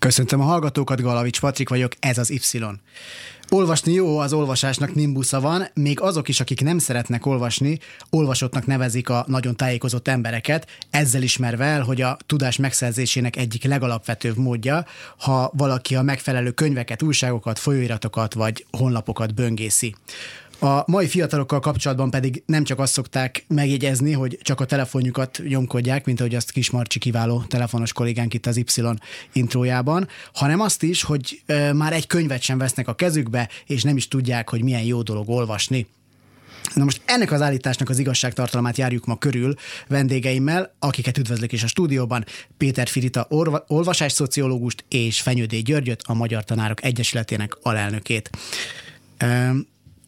Köszöntöm a hallgatókat, Galavics Patrik vagyok, ez az Y. Olvasni jó, az olvasásnak nimbusza van, még azok is, akik nem szeretnek olvasni, olvasottnak nevezik a nagyon tájékozott embereket, ezzel ismerve el, hogy a tudás megszerzésének egyik legalapvetőbb módja, ha valaki a megfelelő könyveket, újságokat, folyóiratokat vagy honlapokat böngészi. A mai fiatalokkal kapcsolatban pedig nem csak azt szokták megjegyezni, hogy csak a telefonjukat nyomkodják, mint ahogy azt Kismarcsi kiváló telefonos kollégánk itt az Y intrójában, hanem azt is, hogy már egy könyvet sem vesznek a kezükbe, és nem is tudják, hogy milyen jó dolog olvasni. Na most ennek az állításnak az igazságtartalmát járjuk ma körül vendégeimmel, akiket üdvözlök is a stúdióban, Péter Firita orva, olvasásszociológust és Fenyődé Györgyöt, a Magyar Tanárok Egyesületének alelnökét.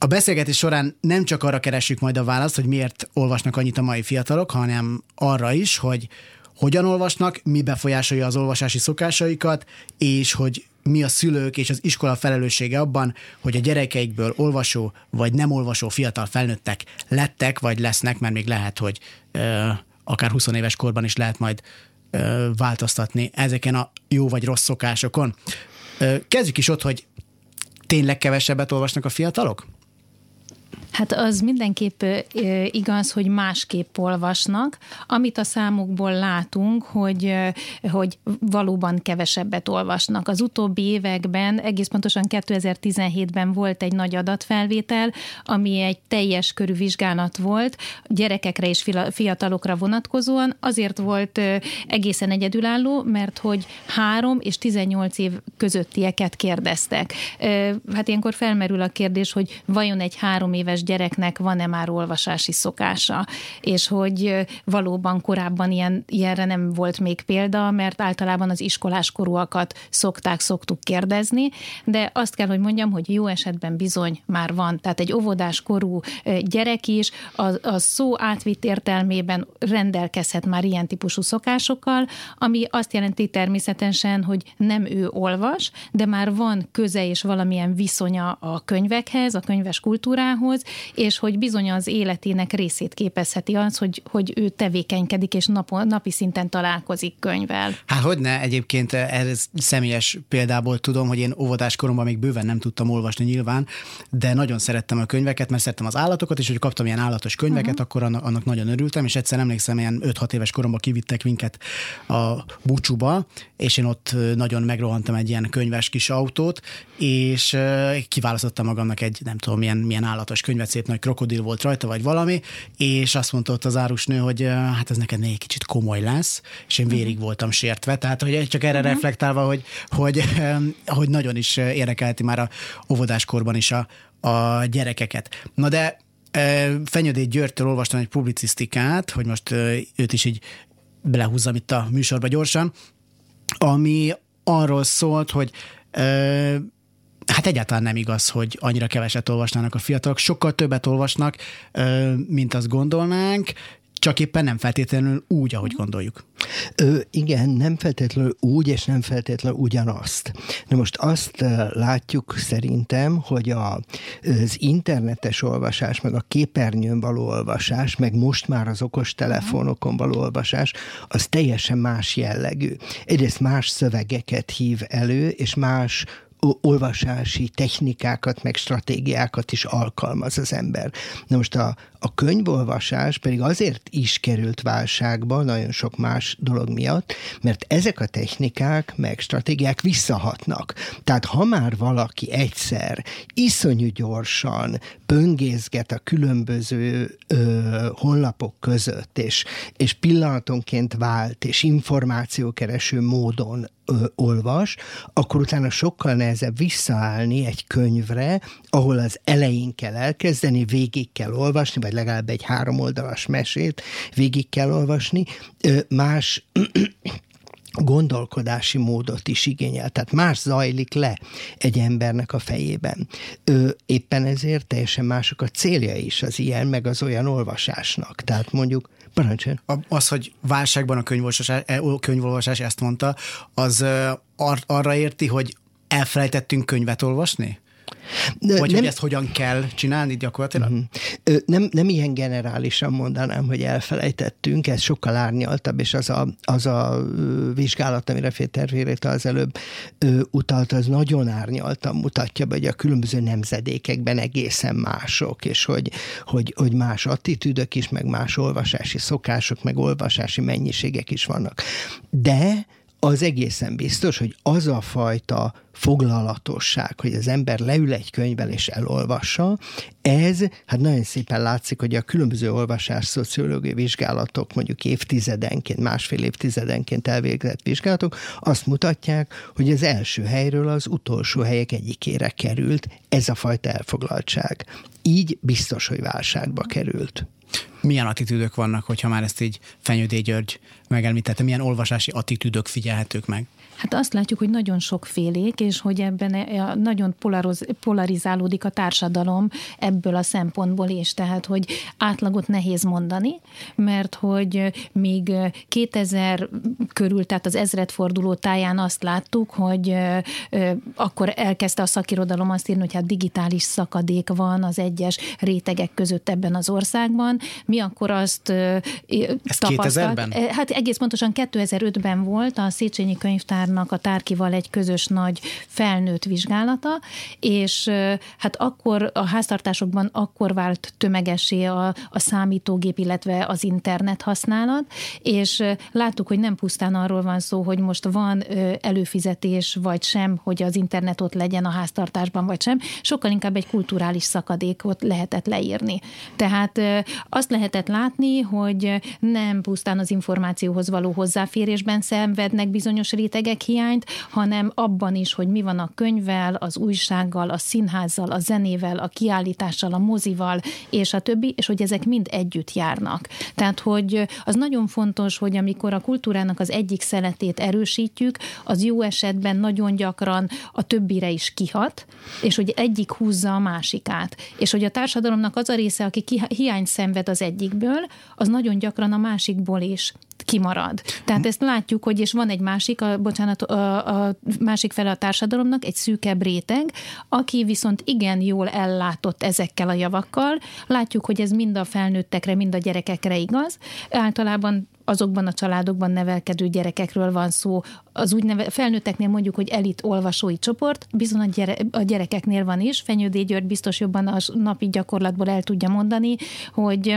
A beszélgetés során nem csak arra keresjük majd a választ, hogy miért olvasnak annyit a mai fiatalok, hanem arra is, hogy hogyan olvasnak, mi befolyásolja az olvasási szokásaikat, és hogy mi a szülők és az iskola felelőssége abban, hogy a gyerekeikből olvasó vagy nem olvasó fiatal felnőttek lettek, vagy lesznek, mert még lehet, hogy ö, akár 20 éves korban is lehet majd ö, változtatni ezeken a jó vagy rossz szokásokon. Ö, kezdjük is ott, hogy tényleg kevesebbet olvasnak a fiatalok? Hát az mindenképp igaz, hogy másképp olvasnak. Amit a számukból látunk, hogy, hogy valóban kevesebbet olvasnak. Az utóbbi években, egész pontosan 2017-ben volt egy nagy adatfelvétel, ami egy teljes körű vizsgálat volt, gyerekekre és fiatalokra vonatkozóan. Azért volt egészen egyedülálló, mert hogy 3 és 18 év közöttieket kérdeztek. Hát ilyenkor felmerül a kérdés, hogy vajon egy három éves gyereknek van-e már olvasási szokása, és hogy valóban korábban ilyen, ilyenre nem volt még példa, mert általában az iskolás korúakat szokták, szoktuk kérdezni, de azt kell, hogy mondjam, hogy jó esetben bizony már van. Tehát egy óvodás korú gyerek is a, a szó átvitt értelmében rendelkezhet már ilyen típusú szokásokkal, ami azt jelenti természetesen, hogy nem ő olvas, de már van köze és valamilyen viszonya a könyvekhez, a könyves kultúrához, és hogy bizony az életének részét képezheti az, hogy, hogy ő tevékenykedik, és nap, napi szinten találkozik könyvvel. Hát hogy ne, egyébként ez személyes példából tudom, hogy én óvodás koromban még bőven nem tudtam olvasni nyilván, de nagyon szerettem a könyveket, mert szerettem az állatokat, és hogy kaptam ilyen állatos könyveket, uh-huh. akkor annak, annak nagyon örültem, és egyszer emlékszem, ilyen 5-6 éves koromban kivittek minket a búcsúba, és én ott nagyon megrohantam egy ilyen könyves kis autót, és kiválasztottam magamnak egy, nem tudom, milyen, milyen állatos könyvet, szép nagy krokodil volt rajta, vagy valami, és azt mondta ott az árusnő, hogy hát ez neked egy kicsit komoly lesz, és én vérig uh-huh. voltam sértve, tehát hogy csak erre uh-huh. reflektálva, hogy, hogy, hogy nagyon is érdekelti már a óvodáskorban is a, a gyerekeket. Na de Fenyődé Györgytől olvastam egy publicisztikát, hogy most őt is így belehúzzam itt a műsorba gyorsan, ami arról szólt, hogy Hát egyáltalán nem igaz, hogy annyira keveset olvasnának a fiatalok. Sokkal többet olvasnak, mint azt gondolnánk, csak éppen nem feltétlenül úgy, ahogy gondoljuk. Ö, igen, nem feltétlenül úgy, és nem feltétlenül ugyanazt. Na most azt látjuk szerintem, hogy a, az internetes olvasás, meg a képernyőn való olvasás, meg most már az okos telefonokon való olvasás, az teljesen más jellegű. Egyrészt más szövegeket hív elő, és más olvasási technikákat, meg stratégiákat is alkalmaz az ember. Na most a, a könyvolvasás pedig azért is került válságba, nagyon sok más dolog miatt, mert ezek a technikák, meg stratégiák visszahatnak. Tehát ha már valaki egyszer iszonyú gyorsan böngészget a különböző ö, honlapok között, és, és pillanatonként vált, és információkereső módon ö, olvas, akkor utána sokkal nehezebb visszaállni egy könyvre, ahol az elején kell elkezdeni, végig kell olvasni, vagy legalább egy három oldalas mesét végig kell olvasni. Ö, más gondolkodási módot is igényel, tehát más zajlik le egy embernek a fejében. Ő éppen ezért teljesen mások a célja is az ilyen, meg az olyan olvasásnak. Tehát mondjuk Parancsoljon. Az, hogy válságban a könyvolvasás, e, könyvolvasás ezt mondta, az ar- arra érti, hogy elfelejtettünk könyvet olvasni? Vagy nem, hogy ezt hogyan kell csinálni gyakorlatilag? Uh-huh. Nem, nem ilyen generálisan mondanám, hogy elfelejtettünk, ez sokkal árnyaltabb, és az a, az a vizsgálat, amire Féter Véréta az előbb utalt, az nagyon árnyaltan mutatja be, hogy a különböző nemzedékekben egészen mások, és hogy, hogy, hogy más attitűdök is, meg más olvasási szokások, meg olvasási mennyiségek is vannak. De az egészen biztos, hogy az a fajta foglalatosság, hogy az ember leül egy könyvvel és elolvassa, ez, hát nagyon szépen látszik, hogy a különböző olvasás szociológiai vizsgálatok, mondjuk évtizedenként, másfél évtizedenként elvégzett vizsgálatok, azt mutatják, hogy az első helyről az utolsó helyek egyikére került ez a fajta elfoglaltság. Így biztos, hogy válságba került milyen attitűdök vannak, hogyha már ezt így Fenyődé György megelmítette, milyen olvasási attitűdök figyelhetők meg? Hát azt látjuk, hogy nagyon sokfélék, és hogy ebben e, nagyon polarizálódik a társadalom ebből a szempontból is. Tehát, hogy átlagot nehéz mondani, mert hogy még 2000 körül, tehát az ezredforduló táján azt láttuk, hogy akkor elkezdte a szakirodalom azt írni, hogy hát digitális szakadék van az egyes rétegek között ebben az országban. Mi akkor azt Ez tapasztalt. 2000-ben? Hát egész pontosan 2005-ben volt a Széchenyi könyvtár Gábornak a Tárkival egy közös nagy felnőtt vizsgálata, és hát akkor a háztartásokban akkor vált tömegesé a, a számítógép, illetve az internet használat, és láttuk, hogy nem pusztán arról van szó, hogy most van előfizetés vagy sem, hogy az internet ott legyen a háztartásban vagy sem, sokkal inkább egy kulturális szakadékot lehetett leírni. Tehát azt lehetett látni, hogy nem pusztán az információhoz való hozzáférésben szenvednek bizonyos rétegek hiányt, hanem abban is, hogy mi van a könyvvel, az újsággal, a színházzal, a zenével, a kiállítással, a mozival, és a többi, és hogy ezek mind együtt járnak. Tehát, hogy az nagyon fontos, hogy amikor a kultúrának az egyik szeletét erősítjük, az jó esetben nagyon gyakran a többire is kihat, és hogy egyik húzza a másikát. És hogy a társadalomnak az a része, aki hiány szenved az egyikből, az nagyon gyakran a másikból is kimarad. Tehát ezt látjuk, hogy és van egy másik, a, bocsánat, a, a másik fele a társadalomnak, egy szűkebb réteg, aki viszont igen jól ellátott ezekkel a javakkal. Látjuk, hogy ez mind a felnőttekre, mind a gyerekekre igaz. Általában azokban a családokban nevelkedő gyerekekről van szó, az úgy neve, felnőtteknél mondjuk, hogy elit olvasói csoport, bizony a, gyere, a gyerekeknél van is. Fenyődé György biztos jobban a napi gyakorlatból el tudja mondani, hogy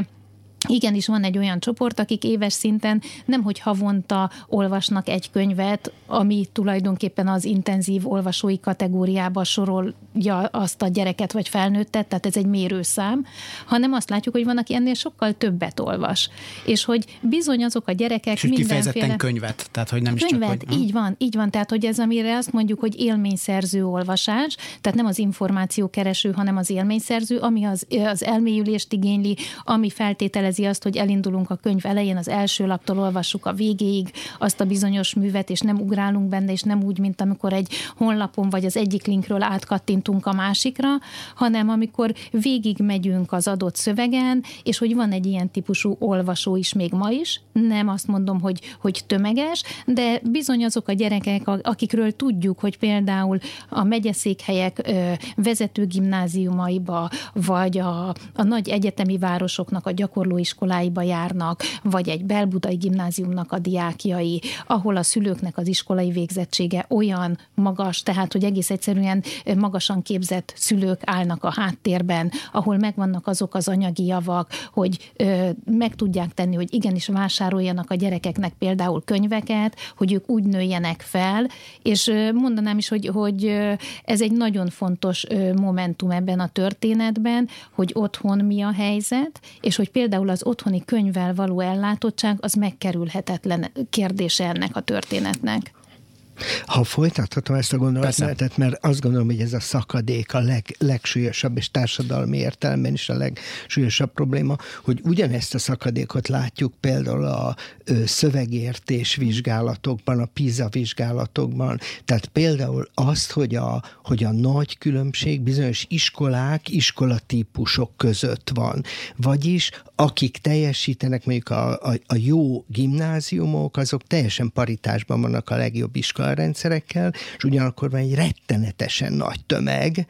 Igenis van egy olyan csoport, akik éves szinten nem hogy havonta olvasnak egy könyvet, ami tulajdonképpen az intenzív olvasói kategóriába sorolja azt a gyereket vagy felnőttet, tehát ez egy mérőszám, hanem azt látjuk, hogy van, aki ennél sokkal többet olvas. És hogy bizony azok a gyerekek és mindenféle... kifejezetten könyvet, tehát hogy nem könyvet, is csak, hogy... így van, így van, tehát hogy ez amire azt mondjuk, hogy élményszerző olvasás, tehát nem az információkereső, hanem az élményszerző, ami az, az elmélyülést igényli, ami feltételez jelzi azt, hogy elindulunk a könyv elején, az első laptól olvassuk a végéig azt a bizonyos művet, és nem ugrálunk benne, és nem úgy, mint amikor egy honlapon vagy az egyik linkről átkattintunk a másikra, hanem amikor végig megyünk az adott szövegen, és hogy van egy ilyen típusú olvasó is még ma is, nem azt mondom, hogy, hogy tömeges, de bizony azok a gyerekek, akikről tudjuk, hogy például a megyeszékhelyek vezető gimnáziumaiba, vagy a, a nagy egyetemi városoknak a gyakorló iskoláiba járnak, vagy egy belbudai gimnáziumnak a diákjai, ahol a szülőknek az iskolai végzettsége olyan magas, tehát hogy egész egyszerűen magasan képzett szülők állnak a háttérben, ahol megvannak azok az anyagi javak, hogy ö, meg tudják tenni, hogy igenis vásároljanak a gyerekeknek például könyveket, hogy ők úgy nőjenek fel, és mondanám is, hogy, hogy ez egy nagyon fontos momentum ebben a történetben, hogy otthon mi a helyzet, és hogy például az otthoni könyvvel való ellátottság az megkerülhetetlen kérdése ennek a történetnek. Ha folytathatom ezt a gondolatot, mert azt gondolom, hogy ez a szakadék a leg, legsúlyosabb, és társadalmi értelemben is a legsúlyosabb probléma, hogy ugyanezt a szakadékot látjuk például a ö, szövegértés vizsgálatokban, a PISA vizsgálatokban, tehát például azt, hogy a, hogy a nagy különbség bizonyos iskolák, iskolatípusok között van. Vagyis akik teljesítenek, mondjuk a, a, a jó gimnáziumok, azok teljesen paritásban vannak a legjobb iskolarendszerekkel, és ugyanakkor van egy rettenetesen nagy tömeg,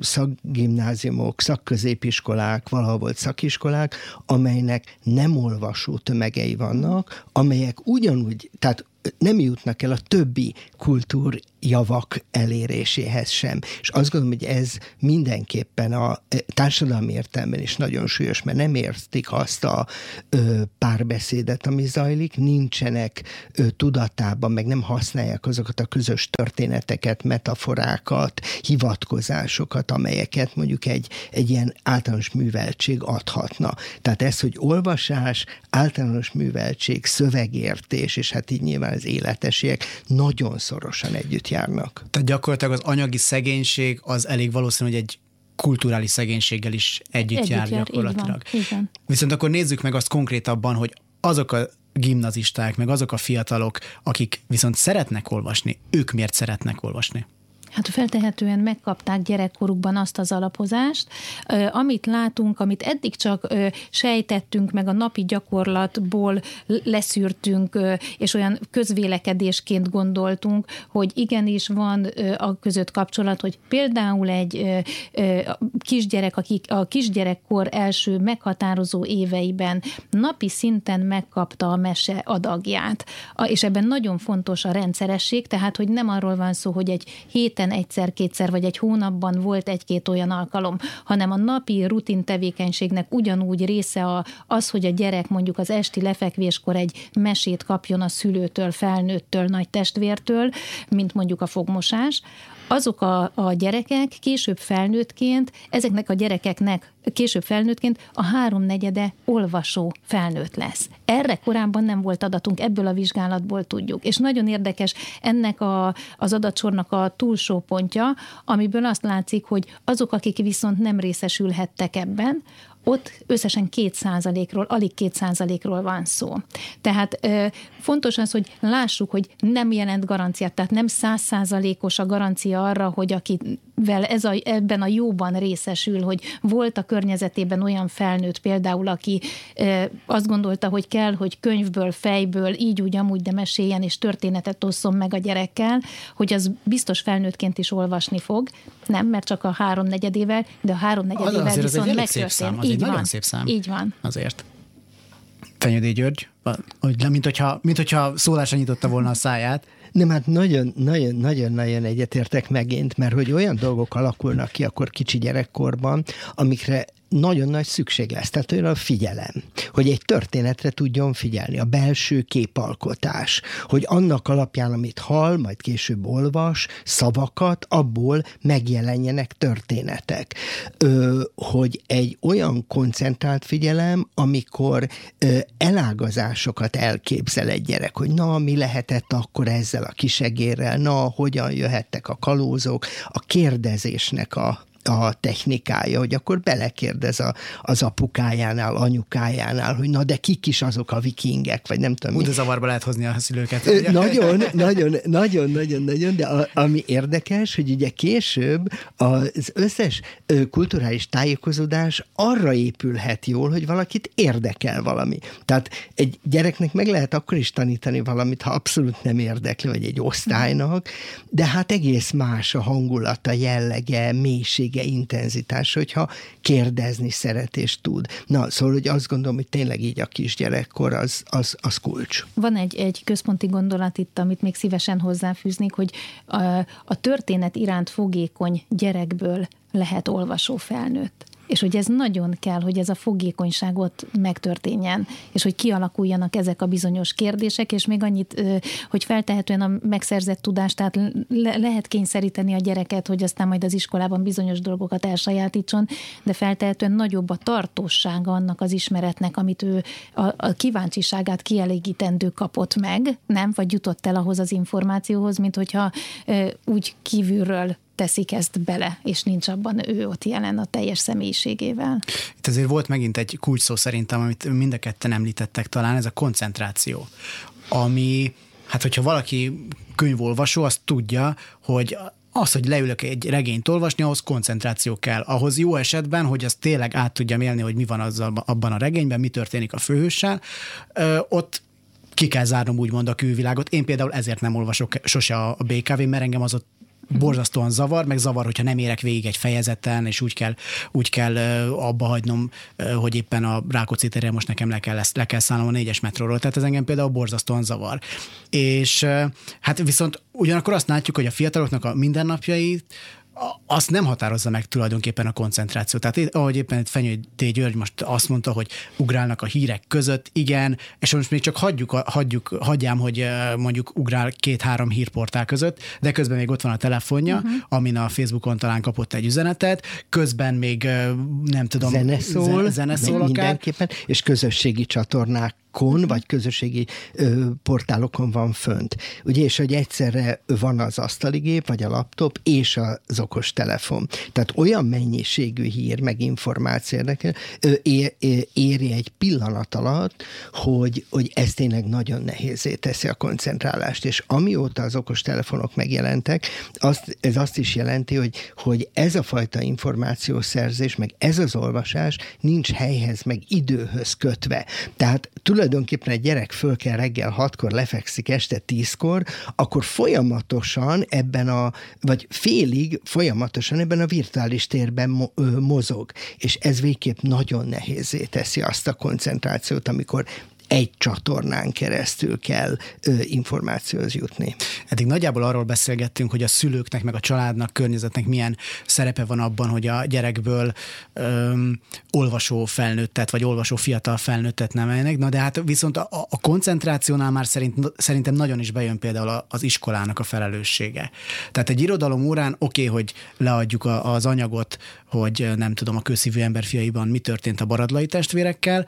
szakgimnáziumok, szakközépiskolák, valahol volt szakiskolák, amelynek nem olvasó tömegei vannak, amelyek ugyanúgy, tehát nem jutnak el a többi kultúrjavak eléréséhez sem. És azt gondolom, hogy ez mindenképpen a társadalmi értelemben is nagyon súlyos, mert nem értik azt a ö, párbeszédet, ami zajlik, nincsenek ö, tudatában, meg nem használják azokat a közös történeteket, metaforákat, hivatkozásokat, amelyeket mondjuk egy, egy ilyen általános műveltség adhatna. Tehát ez, hogy olvasás, általános műveltség, szövegértés, és hát így nyilván az életesélyek nagyon szorosan együtt járnak. Tehát gyakorlatilag az anyagi szegénység az elég valószínű, hogy egy kulturális szegénységgel is együtt, együtt jár, jár gyakorlatilag. Így van, Viszont akkor nézzük meg azt konkrétabban, hogy azok a gimnazisták, meg azok a fiatalok, akik viszont szeretnek olvasni, ők miért szeretnek olvasni? Hát feltehetően megkapták gyerekkorukban azt az alapozást, amit látunk, amit eddig csak sejtettünk, meg a napi gyakorlatból leszűrtünk, és olyan közvélekedésként gondoltunk, hogy igenis van a között kapcsolat, hogy például egy kisgyerek, akik a kisgyerekkor első meghatározó éveiben napi szinten megkapta a mese adagját, és ebben nagyon fontos a rendszeresség, tehát hogy nem arról van szó, hogy egy héten héten egyszer-kétszer vagy egy hónapban volt egy-két olyan alkalom, hanem a napi rutin tevékenységnek ugyanúgy része a, az, hogy a gyerek mondjuk az esti lefekvéskor egy mesét kapjon a szülőtől, felnőttől, nagy testvértől, mint mondjuk a fogmosás, azok a, a gyerekek később felnőttként, ezeknek a gyerekeknek később felnőttként a háromnegyede olvasó felnőtt lesz. Erre korábban nem volt adatunk, ebből a vizsgálatból tudjuk. És nagyon érdekes ennek a, az adatsornak a túlsó pontja, amiből azt látszik, hogy azok, akik viszont nem részesülhettek ebben, ott összesen két százalékról, alig két százalékról van szó. Tehát fontos az, hogy lássuk, hogy nem jelent garanciát, tehát nem száz százalékos a garancia arra, hogy akivel ez a, ebben a jóban részesül, hogy volt a környezetében olyan felnőtt például, aki azt gondolta, hogy kell, hogy könyvből, fejből, így úgy, amúgy, de meséljen és történetet osszon meg a gyerekkel, hogy az biztos felnőttként is olvasni fog. Nem, mert csak a háromnegyedével, de a háromnegyedével viszont megtörtént így egy van. nagyon szép szám. Így van. Azért. Fenyődi György, mint hogyha, mint hogyha szólásra nyitotta volna a száját. Nem, hát nagyon, nagyon, nagyon, nagyon egyetértek megint, mert hogy olyan dolgok alakulnak ki akkor kicsi gyerekkorban, amikre nagyon nagy szükség lesz. Tehát olyan a figyelem, hogy egy történetre tudjon figyelni, a belső képalkotás, hogy annak alapján, amit hall, majd később olvas, szavakat, abból megjelenjenek történetek. Ö, hogy egy olyan koncentrált figyelem, amikor ö, elágazásokat elképzel egy gyerek, hogy na, mi lehetett akkor ezzel a kisegérrel, na, hogyan jöhettek a kalózok, a kérdezésnek a a technikája, hogy akkor belekérdez a, az apukájánál, anyukájánál, hogy na de kik is azok a vikingek, vagy nem tudom. Úgy zavarba lehet hozni a szülőket. Ugye? Nagyon, nagyon, nagyon, nagyon, nagyon, de a, ami érdekes, hogy ugye később az összes kulturális tájékozódás arra épülhet jól, hogy valakit érdekel valami. Tehát egy gyereknek meg lehet akkor is tanítani valamit, ha abszolút nem érdekli, vagy egy osztálynak, de hát egész más a hangulata, jellege, mélység minősége, intenzitás, hogyha kérdezni szeret és tud. Na, szóval, hogy azt gondolom, hogy tényleg így a kisgyerekkor az, az, az kulcs. Van egy, egy központi gondolat itt, amit még szívesen hozzáfűznék, hogy a, a történet iránt fogékony gyerekből lehet olvasó felnőtt és hogy ez nagyon kell, hogy ez a fogékonyságot megtörténjen, és hogy kialakuljanak ezek a bizonyos kérdések, és még annyit, hogy feltehetően a megszerzett tudást, tehát le- lehet kényszeríteni a gyereket, hogy aztán majd az iskolában bizonyos dolgokat elsajátítson, de feltehetően nagyobb a tartósága annak az ismeretnek, amit ő a, a kíváncsiságát kielégítendő kapott meg, nem, vagy jutott el ahhoz az információhoz, mint hogyha úgy kívülről teszik ezt bele, és nincs abban ő ott jelen a teljes személyiségével. Itt azért volt megint egy kulcs szó szerintem, amit mind a ketten említettek talán, ez a koncentráció, ami, hát hogyha valaki könyvolvasó, azt tudja, hogy az, hogy leülök egy regényt olvasni, ahhoz koncentráció kell. Ahhoz jó esetben, hogy azt tényleg át tudjam élni, hogy mi van azzal, abban a regényben, mi történik a főhőssel, ott ki kell zárnom úgymond a külvilágot. Én például ezért nem olvasok sose a BKV, mert engem az ott borzasztóan zavar, meg zavar, hogyha nem érek végig egy fejezeten, és úgy kell, úgy kell abba hagynom, hogy éppen a Rákóczi térre most nekem le kell, le kell szállnom a négyes metróról. Tehát ez engem például borzasztóan zavar. És hát viszont ugyanakkor azt látjuk, hogy a fiataloknak a mindennapjait azt nem határozza meg tulajdonképpen a koncentráció. Tehát ahogy éppen Fenyő T. György most azt mondta, hogy ugrálnak a hírek között, igen, és most még csak hagyjuk, hagyjuk, hagyjám, hogy mondjuk ugrál két-három hírportál között, de közben még ott van a telefonja, uh-huh. amin a Facebookon talán kapott egy üzenetet, közben még nem tudom, zene szól, zene szól akár. mindenképpen, és közösségi csatornák kon, vagy közösségi ö, portálokon van fönt. Ugye, és hogy egyszerre van az asztaligép, vagy a laptop, és az okos telefon. Tehát olyan mennyiségű hír, meg információ érdekel, ö, é, é, éri egy pillanat alatt, hogy, hogy ez tényleg nagyon nehézé teszi a koncentrálást. És amióta az okos telefonok megjelentek, azt, ez azt is jelenti, hogy, hogy ez a fajta információszerzés, meg ez az olvasás nincs helyhez, meg időhöz kötve. Tehát tulajdonképpen tulajdonképpen egy gyerek föl kell reggel hatkor, lefekszik este tízkor, akkor folyamatosan ebben a, vagy félig folyamatosan ebben a virtuális térben mozog. És ez végképp nagyon nehézé teszi azt a koncentrációt, amikor egy csatornán keresztül kell ö, információhoz jutni. Eddig nagyjából arról beszélgettünk, hogy a szülőknek, meg a családnak, környezetnek milyen szerepe van abban, hogy a gyerekből ö, olvasó felnőttet, vagy olvasó fiatal felnőttet nevelnek. Na de hát viszont a, a koncentrációnál már szerint, szerintem nagyon is bejön például az iskolának a felelőssége. Tehát egy irodalom órán oké, okay, hogy leadjuk a, az anyagot, hogy nem tudom, a közszívű ember fiaiban mi történt a baradlai testvérekkel,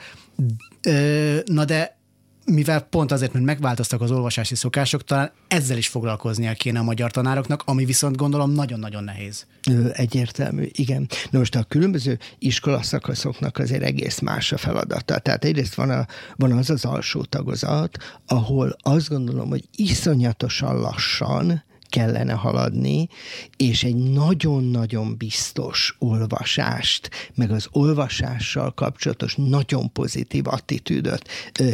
Na de mivel pont azért, mert megváltoztak az olvasási szokások, talán ezzel is foglalkoznia kéne a magyar tanároknak, ami viszont gondolom nagyon-nagyon nehéz. Egyértelmű, igen. Na most a különböző iskolaszakaszoknak azért egész más a feladata. Tehát egyrészt van, a, van az az alsó tagozat, ahol azt gondolom, hogy iszonyatosan lassan kellene haladni, és egy nagyon-nagyon biztos olvasást, meg az olvasással kapcsolatos nagyon pozitív attitűdöt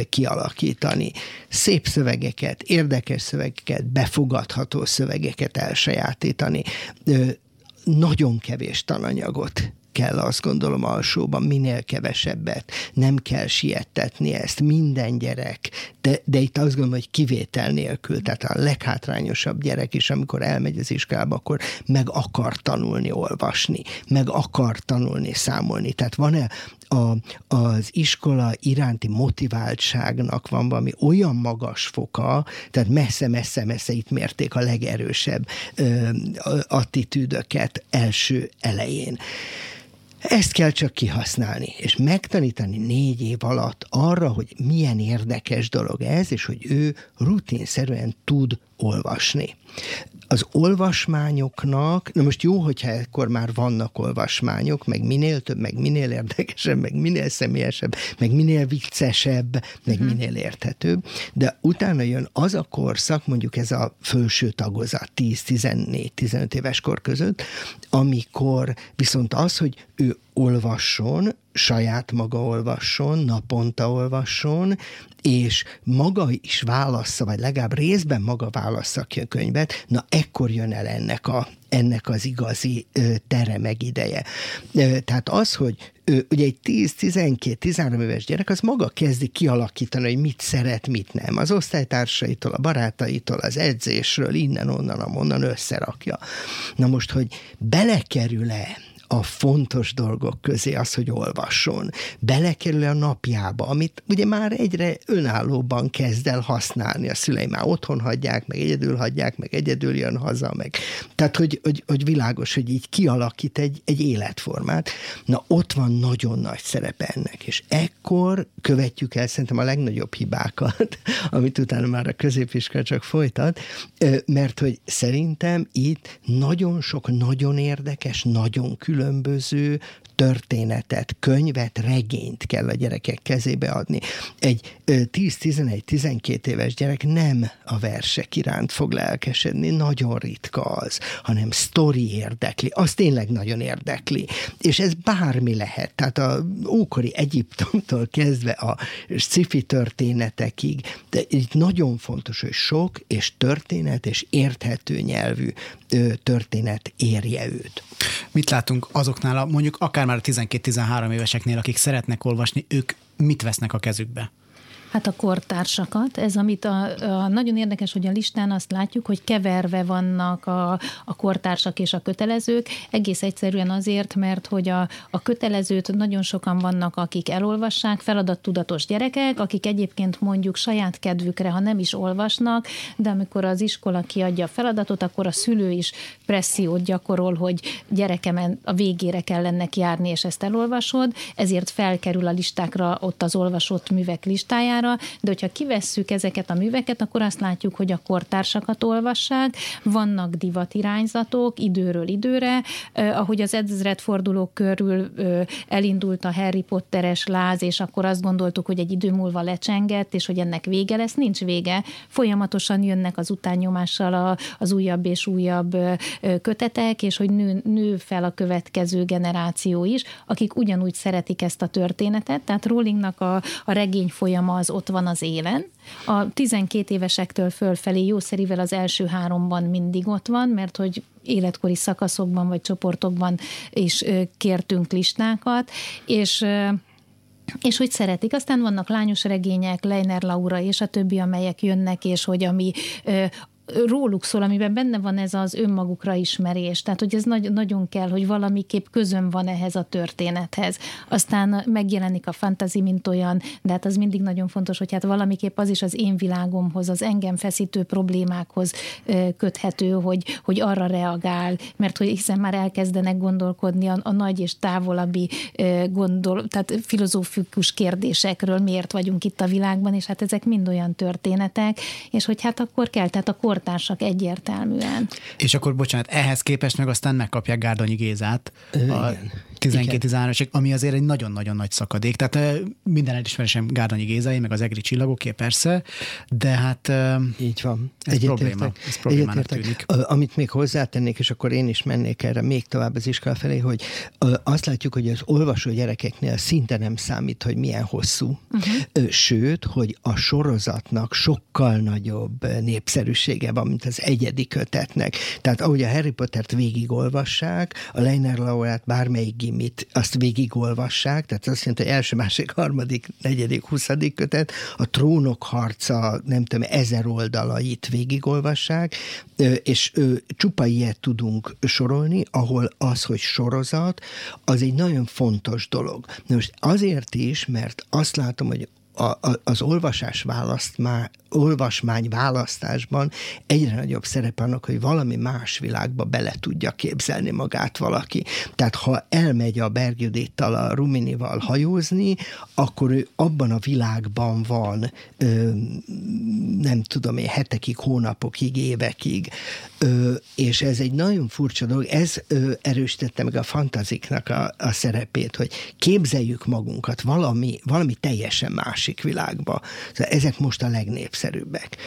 kialakítani. Szép szövegeket, érdekes szövegeket, befogadható szövegeket elsajátítani. Nagyon kevés tananyagot kell azt gondolom alsóban, minél kevesebbet. Nem kell siettetni ezt, minden gyerek, de, de itt azt gondolom, hogy kivétel nélkül, tehát a leghátrányosabb gyerek is, amikor elmegy az iskolába, akkor meg akar tanulni olvasni, meg akar tanulni számolni. Tehát van-e a, az iskola iránti motiváltságnak van valami olyan magas foka, tehát messze-messze-messze itt mérték a legerősebb ö, attitűdöket első elején. Ezt kell csak kihasználni, és megtanítani négy év alatt arra, hogy milyen érdekes dolog ez, és hogy ő rutinszerűen tud olvasni az olvasmányoknak, na most jó, hogyha ekkor már vannak olvasmányok, meg minél több, meg minél érdekesebb, meg minél személyesebb, meg minél viccesebb, meg uh-huh. minél érthetőbb, de utána jön az a korszak, mondjuk ez a felső tagozat, 10-14-15 éves kor között, amikor viszont az, hogy ő olvasson, saját maga olvasson, naponta olvasson, és maga is válassza, vagy legalább részben maga válassza ki a könyvet, na ekkor jön el ennek, a, ennek az igazi ö, tere meg ideje. Ö, tehát az, hogy ő, ugye egy 10-12-13 éves gyerek, az maga kezdi kialakítani, hogy mit szeret, mit nem. Az osztálytársaitól, a barátaitól, az edzésről, innen, onnan, amonnan összerakja. Na most, hogy belekerül-e a fontos dolgok közé az, hogy olvasson. Belekerül a napjába, amit ugye már egyre önállóban kezd el használni. A szülei már otthon hagyják, meg egyedül hagyják, meg egyedül jön haza, meg. Tehát, hogy, hogy, hogy világos, hogy így kialakít egy, egy életformát. Na, ott van nagyon nagy szerepe ennek, és ekkor követjük el szerintem a legnagyobb hibákat, amit utána már a középiskola csak folytat, mert hogy szerintem itt nagyon sok nagyon érdekes, nagyon különböző történetet, könyvet, regényt kell a gyerekek kezébe adni. Egy 10-11-12 éves gyerek nem a versek iránt fog lelkesedni, nagyon ritka az, hanem sztori érdekli, az tényleg nagyon érdekli. És ez bármi lehet, tehát a ókori Egyiptomtól kezdve a sci történetekig, de itt nagyon fontos, hogy sok és történet és érthető nyelvű történet érje őt. Mit látunk azoknál, a, mondjuk akár már a 12-13 éveseknél, akik szeretnek olvasni, ők mit vesznek a kezükbe? Hát a kortársakat, ez amit a, a nagyon érdekes, hogy a listán azt látjuk, hogy keverve vannak a, a kortársak és a kötelezők, egész egyszerűen azért, mert hogy a, a kötelezőt nagyon sokan vannak, akik elolvassák, feladattudatos gyerekek, akik egyébként mondjuk saját kedvükre, ha nem is olvasnak, de amikor az iskola kiadja a feladatot, akkor a szülő is pressziót gyakorol, hogy gyerekemen a végére kell ennek járni, és ezt elolvasod, ezért felkerül a listákra ott az olvasott művek listájára, számára, de hogyha kivesszük ezeket a műveket, akkor azt látjuk, hogy a kortársakat olvassák, vannak divatirányzatok időről időre, eh, ahogy az ezredfordulók körül elindult a Harry Potteres láz, és akkor azt gondoltuk, hogy egy idő múlva lecsengett, és hogy ennek vége lesz, nincs vége. Folyamatosan jönnek az utányomással a, az újabb és újabb kötetek, és hogy nő, nő fel a következő generáció is, akik ugyanúgy szeretik ezt a történetet, tehát Rowlingnak a, a regény folyama az ott van az élen. A 12 évesektől fölfelé jószerivel az első háromban mindig ott van, mert hogy életkori szakaszokban vagy csoportokban is kértünk listákat, és és hogy szeretik. Aztán vannak lányos regények, Leiner Laura és a többi, amelyek jönnek, és hogy ami róluk szól, amiben benne van ez az önmagukra ismerés. Tehát, hogy ez nagy, nagyon kell, hogy valamiképp közön van ehhez a történethez. Aztán megjelenik a fantazi, mint olyan, de hát az mindig nagyon fontos, hogy hát valamiképp az is az én világomhoz, az engem feszítő problémákhoz köthető, hogy, hogy arra reagál, mert hogy hiszen már elkezdenek gondolkodni a, a nagy és távolabbi gondol, tehát filozófikus kérdésekről, miért vagyunk itt a világban, és hát ezek mind olyan történetek, és hogy hát akkor kell, tehát a kor kortársak egyértelműen. És akkor, bocsánat, ehhez képest meg aztán megkapják Gárdonyi Gézát. Ö, a 12-13 ami azért egy nagyon-nagyon nagy szakadék. Tehát minden elismerésem Gárdonyi Gézai, meg az Egri csillagoké persze, de hát így van. Ez Egyet probléma. Ez problémának tűnik. Amit még hozzátennék, és akkor én is mennék erre még tovább az iskola felé, hogy azt látjuk, hogy az olvasó gyerekeknél szinte nem számít, hogy milyen hosszú. Uh-huh. Sőt, hogy a sorozatnak sokkal nagyobb népszerűsége van, mint az egyedi kötetnek. Tehát ahogy a Harry Pottert végigolvassák, a Leiner Laurát bármelyik gimit, azt végigolvassák, tehát azt jelenti, hogy első, másik, harmadik, negyedik, huszadik kötet, a trónok harca, nem tudom, ezer oldalait végigolvassák, és csupa ilyet tudunk sorolni, ahol az, hogy sorozat, az egy nagyon fontos dolog. Most azért is, mert azt látom, hogy a, a, az olvasás választ már, olvasmány választásban egyre nagyobb szerep annak, hogy valami más világba bele tudja képzelni magát valaki. Tehát ha elmegy a Bergjudittal, a Ruminival hajózni, akkor ő abban a világban van, ö, nem tudom én, hetekig, hónapokig, évekig, ö, és ez egy nagyon furcsa dolog. Ez ö, erősítette meg a fantaziknak a, a szerepét, hogy képzeljük magunkat valami, valami teljesen másik világba. Szóval ezek most a legnépszerűbbek.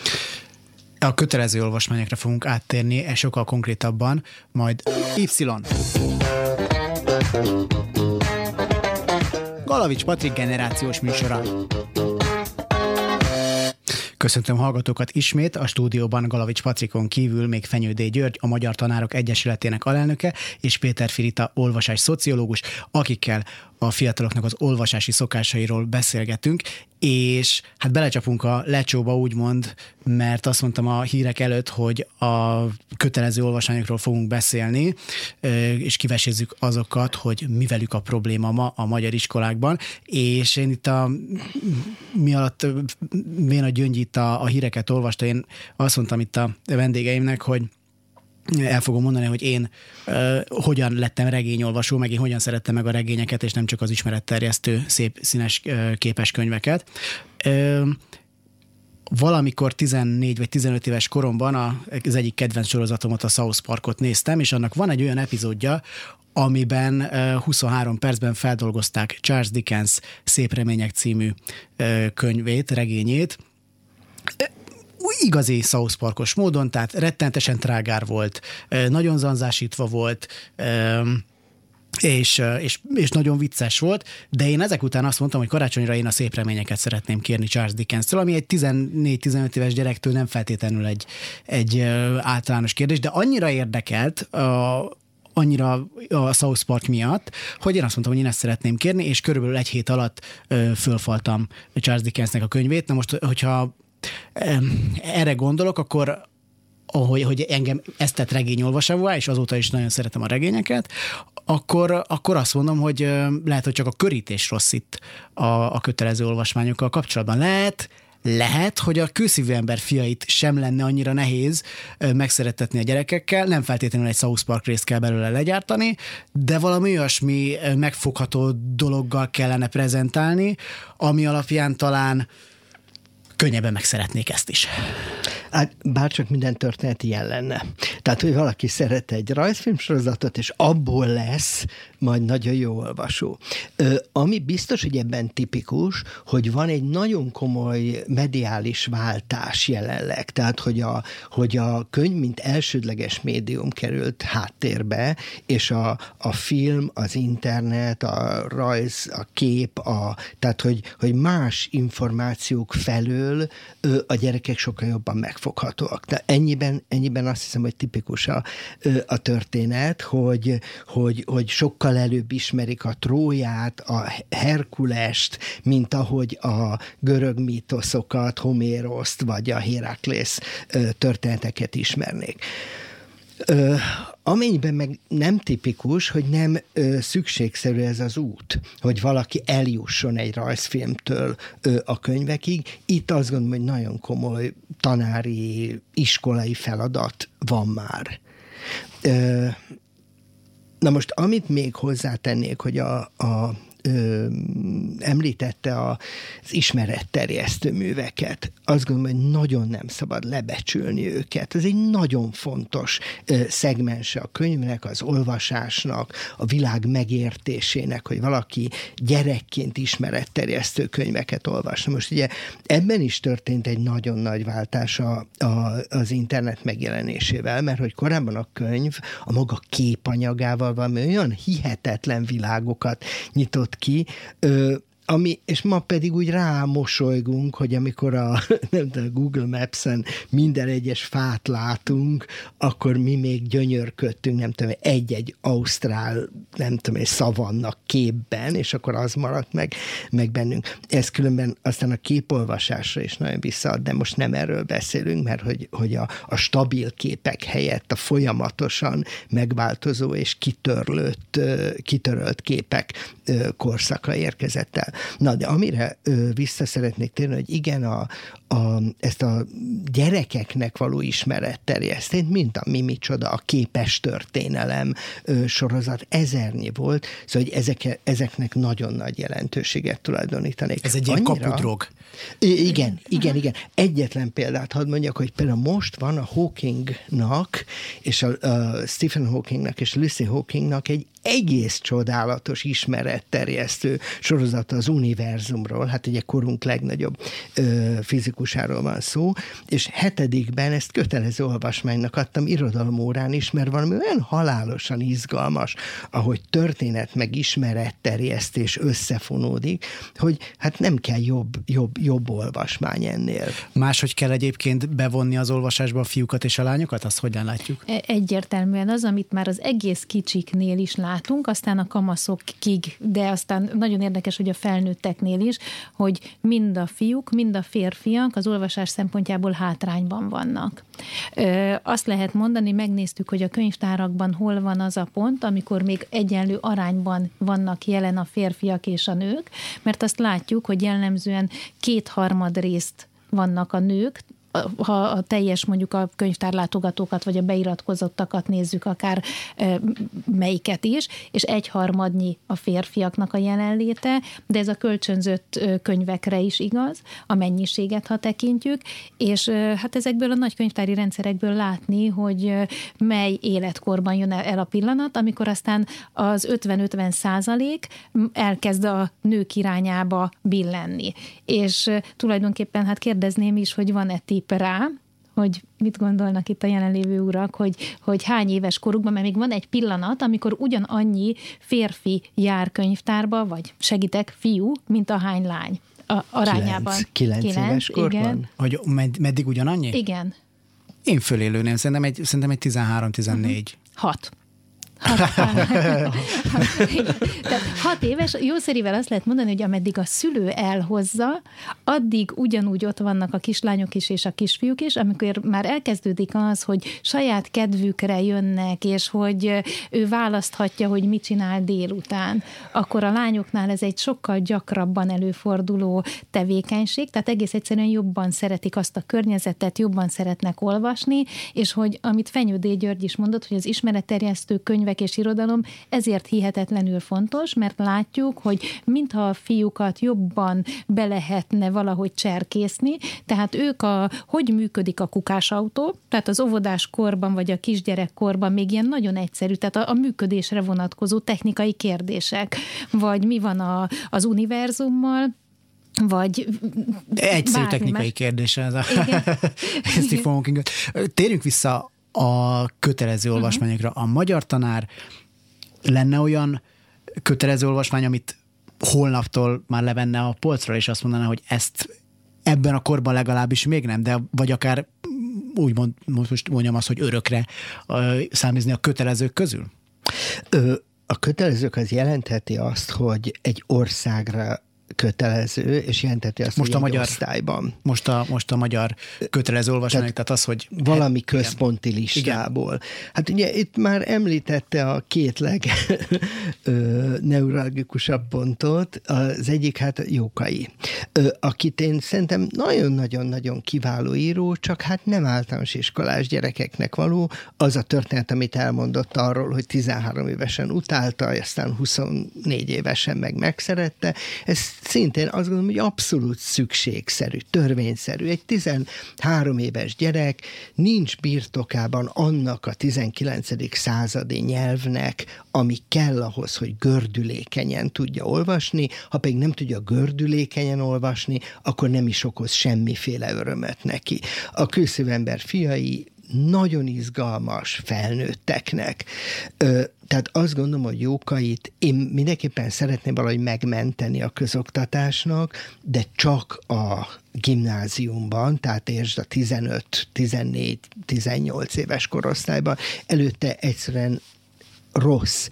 A kötelező olvasmányokra fogunk áttérni, e sokkal konkrétabban, majd Y. Galavics Patrik generációs műsora. Köszöntöm hallgatókat ismét, a stúdióban Galavics Patrikon kívül még Fenyődé György, a Magyar Tanárok Egyesületének alelnöke, és Péter Firita, olvasás szociológus, akikkel a fiataloknak az olvasási szokásairól beszélgetünk, és hát belecsapunk a lecsóba úgymond, mert azt mondtam a hírek előtt, hogy a kötelező olvasmányokról fogunk beszélni, és kivesézzük azokat, hogy mi velük a probléma ma a magyar iskolákban, és én itt a mi alatt Véna Gyöngy itt a, a híreket olvasta, én azt mondtam itt a vendégeimnek, hogy el fogom mondani, hogy én uh, hogyan lettem regényolvasó, meg én hogyan szerettem meg a regényeket, és nem csak az ismeretterjesztő szép színes uh, képes könyveket. Uh, valamikor 14 vagy 15 éves koromban az egyik kedvenc sorozatomat, a South Parkot néztem, és annak van egy olyan epizódja, amiben 23 percben feldolgozták Charles Dickens Szép Remények című könyvét, regényét, igazi South Parkos módon, tehát rettentesen trágár volt, nagyon zanzásítva volt, és, és, és nagyon vicces volt, de én ezek után azt mondtam, hogy karácsonyra én a szép reményeket szeretném kérni Charles Dickens-től, ami egy 14-15 éves gyerektől nem feltétlenül egy, egy általános kérdés, de annyira érdekelt a, annyira a South Park miatt, hogy én azt mondtam, hogy én ezt szeretném kérni, és körülbelül egy hét alatt ö, fölfaltam Charles Dickensnek a könyvét. Na most, hogyha erre gondolok, akkor hogy, hogy engem ezt tett regényolvasóvá, és azóta is nagyon szeretem a regényeket, akkor, akkor azt mondom, hogy lehet, hogy csak a körítés rossz itt a, a kötelező olvasmányokkal kapcsolatban. Lehet, lehet, hogy a kőszívű ember fiait sem lenne annyira nehéz megszeretetni a gyerekekkel, nem feltétlenül egy South Park részt kell belőle legyártani, de valami olyasmi megfogható dologgal kellene prezentálni, ami alapján talán könnyebben meg szeretnék ezt is. Hát bárcsak minden történet ilyen lenne. Tehát, hogy valaki szeret egy rajzfilmsorozatot, és abból lesz majd nagyon jó olvasó. Ö, ami biztos, hogy ebben tipikus, hogy van egy nagyon komoly mediális váltás jelenleg. Tehát, hogy a, hogy a könyv, mint elsődleges médium került háttérbe, és a, a film, az internet, a rajz, a kép, a, tehát, hogy, hogy más információk felől ö, a gyerekek sokkal jobban meg megfoghatóak. De ennyiben, ennyiben azt hiszem, hogy tipikus a, a történet, hogy, hogy, hogy sokkal előbb ismerik a Tróját, a Herkulest, mint ahogy a görög mítoszokat, Homéroszt vagy a Héraklész történeteket ismernék. Amennyiben meg nem tipikus, hogy nem ö, szükségszerű ez az út, hogy valaki eljusson egy rajzfilmtől ö, a könyvekig, itt azt gondolom, hogy nagyon komoly tanári, iskolai feladat van már. Ö, na most, amit még hozzátennék, hogy a, a ö, említette az ismeretterjesztő műveket. Azt gondolom, hogy nagyon nem szabad lebecsülni őket. Ez egy nagyon fontos ö, szegmense a könyvnek, az olvasásnak, a világ megértésének, hogy valaki gyerekként ismeretterjesztő könyveket olvasna. Most ugye ebben is történt egy nagyon nagy váltás a, a, az internet megjelenésével, mert hogy korábban a könyv a maga képanyagával van, olyan hihetetlen világokat nyitott ki, ö, ami, és ma pedig úgy rámosolygunk, hogy amikor a, nem tudom, Google Maps-en minden egyes fát látunk, akkor mi még gyönyörködtünk, nem tudom, egy-egy ausztrál, nem tudom, egy szavannak képben, és akkor az maradt meg, meg bennünk. Ez különben aztán a képolvasásra is nagyon visszaad, de most nem erről beszélünk, mert hogy, hogy a, a stabil képek helyett a folyamatosan megváltozó és kitörlött, kitörölt képek korszaka érkezett el. Na, de amire ö, vissza szeretnék térni, hogy igen, a, a, ezt a gyerekeknek való ismeretterjesztést, mint a mi micsoda, a képes történelem ö, sorozat, ezernyi volt, szóval hogy ezek, ezeknek nagyon nagy jelentőséget tulajdonítanék. Ez egy ilyen kapudrog. Igen, igen, igen. Egyetlen példát hadd mondjak, hogy például most van a Hawkingnak, és a, a Stephen Hawkingnak és Lucy Hawkingnak egy egész csodálatos ismeretterjesztő sorozata az univerzumról, hát ugye korunk legnagyobb ö, fizikusáról van szó, és hetedikben ezt kötelező olvasmánynak adtam irodalomórán is, mert valami olyan halálosan izgalmas, ahogy történet meg ismeretterjesztés összefonódik, hogy hát nem kell jobb, jobb, jobb olvasmány ennél. Máshogy kell egyébként bevonni az olvasásba a fiúkat és a lányokat? Azt hogyan látjuk? E, egyértelműen az, amit már az egész kicsiknél is lát látunk, aztán a kamaszokig, de aztán nagyon érdekes, hogy a felnőtteknél is, hogy mind a fiúk, mind a férfiak az olvasás szempontjából hátrányban vannak. Ö, azt lehet mondani, megnéztük, hogy a könyvtárakban hol van az a pont, amikor még egyenlő arányban vannak jelen a férfiak és a nők, mert azt látjuk, hogy jellemzően kétharmad részt vannak a nők, ha a teljes mondjuk a könyvtárlátogatókat, vagy a beiratkozottakat nézzük, akár melyiket is, és egyharmadnyi a férfiaknak a jelenléte, de ez a kölcsönzött könyvekre is igaz, a mennyiséget, ha tekintjük, és hát ezekből a nagy könyvtári rendszerekből látni, hogy mely életkorban jön el a pillanat, amikor aztán az 50-50 százalék elkezd a nők irányába billenni. És tulajdonképpen hát kérdezném is, hogy van-e tip lép rá, hogy mit gondolnak itt a jelenlévő urak, hogy, hogy hány éves korukban, mert még van egy pillanat, amikor ugyanannyi férfi jár könyvtárba, vagy segítek, fiú, mint a hány lány a, arányában. Kilenc, kilenc éves korban? Igen. Hogy med, meddig ugyanannyi? Igen. Én fölélőném, szerintem egy, szerintem egy 13-14. Uh-huh. Hat. Tehát hat éves, jószerivel azt lehet mondani, hogy ameddig a szülő elhozza, addig ugyanúgy ott vannak a kislányok is és a kisfiúk is, amikor már elkezdődik az, hogy saját kedvükre jönnek, és hogy ő választhatja, hogy mit csinál délután, akkor a lányoknál ez egy sokkal gyakrabban előforduló tevékenység, tehát egész egyszerűen jobban szeretik azt a környezetet, jobban szeretnek olvasni, és hogy amit Fenyő György is mondott, hogy az ismeretterjesztő könyvek könyvek és irodalom ezért hihetetlenül fontos, mert látjuk, hogy mintha a fiúkat jobban be lehetne valahogy cserkészni, tehát ők a, hogy működik a kukásautó, tehát az óvodás korban vagy a kisgyerek korban még ilyen nagyon egyszerű, tehát a, a működésre vonatkozó technikai kérdések, vagy mi van a, az univerzummal, vagy Egyszerű technikai más. kérdés ez a Stephen Hawking. Térjünk vissza a kötelező mhm. olvasmányokra. A magyar tanár lenne olyan kötelező olvasmány, amit holnaptól már levenne a polcra, és azt mondaná, hogy ezt ebben a korban legalábbis még nem, de vagy akár úgy mond, most mondjam azt, hogy örökre számizni a kötelezők közül? Ö, a kötelezők az jelentheti azt, hogy egy országra kötelező, és jelenteti azt, most hogy a magyar, osztályban. Most a, most a magyar kötelező olvasmány, tehát, tehát az, hogy... Valami hát, központi igen. listából. Igen. Hát ugye itt már említette a két leg neuralgikusabb pontot, az egyik hát Jókai, ö, akit én szerintem nagyon-nagyon-nagyon kiváló író, csak hát nem általános iskolás gyerekeknek való. Az a történet, amit elmondott arról, hogy 13 évesen utálta, aztán 24 évesen meg megszerette, ez szintén azt gondolom, hogy abszolút szükségszerű, törvényszerű. Egy 13 éves gyerek nincs birtokában annak a 19. századi nyelvnek, ami kell ahhoz, hogy gördülékenyen tudja olvasni, ha pedig nem tudja gördülékenyen olvasni, akkor nem is okoz semmiféle örömet neki. A külszívember fiai nagyon izgalmas felnőtteknek. Ö, tehát azt gondolom, hogy Jókait én mindenképpen szeretném valahogy megmenteni a közoktatásnak, de csak a gimnáziumban, tehát értsd a 15, 14, 18 éves korosztályban, előtte egyszerűen rossz.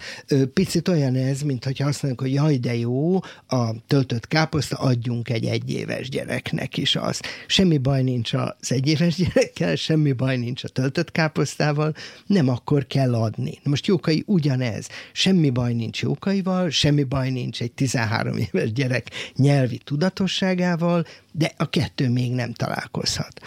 Picit olyan ez, mint hogyha azt mondjuk, hogy jaj, de jó, a töltött káposzta, adjunk egy egyéves gyereknek is az. Semmi baj nincs az egyéves gyerekkel, semmi baj nincs a töltött káposztával, nem akkor kell adni. Most Jókai ugyanez. Semmi baj nincs Jókaival, semmi baj nincs egy 13 éves gyerek nyelvi tudatosságával, de a kettő még nem találkozhat.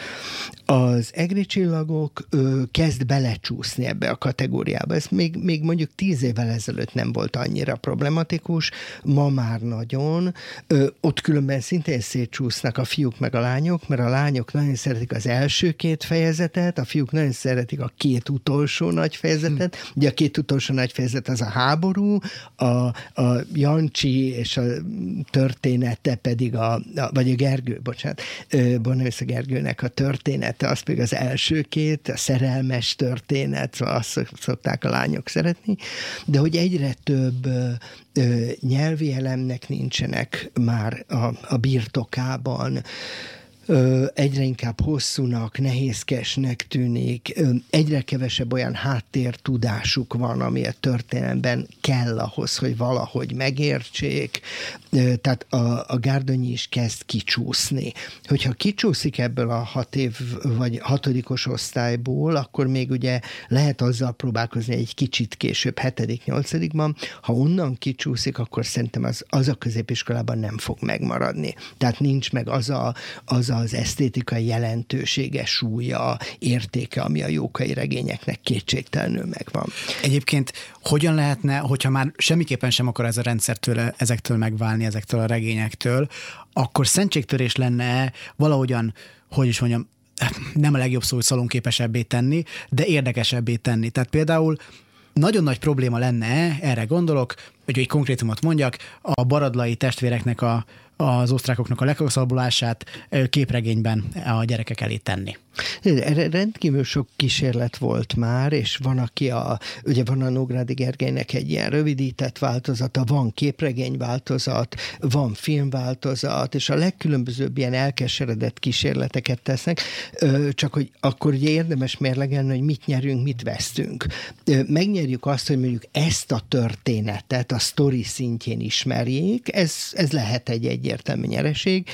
Az egri csillagok ö, kezd belecsúszni ebbe a kategóriába. Ez még, még mondjuk tíz évvel ezelőtt nem volt annyira problematikus, ma már nagyon. Ö, ott különben szintén szétcsúsznak a fiúk meg a lányok, mert a lányok nagyon szeretik az első két fejezetet, a fiúk nagyon szeretik a két utolsó nagy fejezetet. Hm. Ugye a két utolsó nagy fejezet az a háború, a, a Jancsi és a története pedig a, a vagy a Gergő bocsánat, Bornemisza Gergőnek a története, az pedig az első két, a szerelmes történet, szóval azt szokták a lányok szeretni, de hogy egyre több nyelvi elemnek nincsenek már a, a birtokában, egyre inkább hosszúnak, nehézkesnek tűnik, egyre kevesebb olyan háttértudásuk van, ami a történelemben kell ahhoz, hogy valahogy megértsék. Tehát a, a gárdonyi is kezd kicsúszni. Hogyha kicsúszik ebből a hat év vagy hatodikos osztályból, akkor még ugye lehet azzal próbálkozni egy kicsit később, hetedik, nyolcadikban. Ha onnan kicsúszik, akkor szerintem az, az a középiskolában nem fog megmaradni. Tehát nincs meg az a, az, az esztétikai jelentősége, súlya, értéke, ami a jókai regényeknek kétségtelenül megvan. Egyébként hogyan lehetne, hogyha már semmiképpen sem akar ez a rendszertől, ezektől megválni, ezektől a regényektől, akkor szentségtörés lenne valahogyan, hogy is mondjam, nem a legjobb szó, hogy szalonképesebbé tenni, de érdekesebbé tenni. Tehát például nagyon nagy probléma lenne, erre gondolok, hogy egy konkrétumot mondjak, a baradlai testvéreknek a, az osztrákoknak a lekaszabulását képregényben a gyerekek elé tenni. Rendkívül sok kísérlet volt már, és van, aki a, ugye van a Nógrádi Gergelynek egy ilyen rövidített változata, van képregény változat, van filmváltozat, és a legkülönbözőbb ilyen elkeseredett kísérleteket tesznek, csak hogy akkor ugye érdemes mérlegelni, hogy mit nyerünk, mit vesztünk. Megnyerjük azt, hogy mondjuk ezt a történetet a sztori szintjén ismerjék, ez, ez lehet egy egyértelmű nyereség,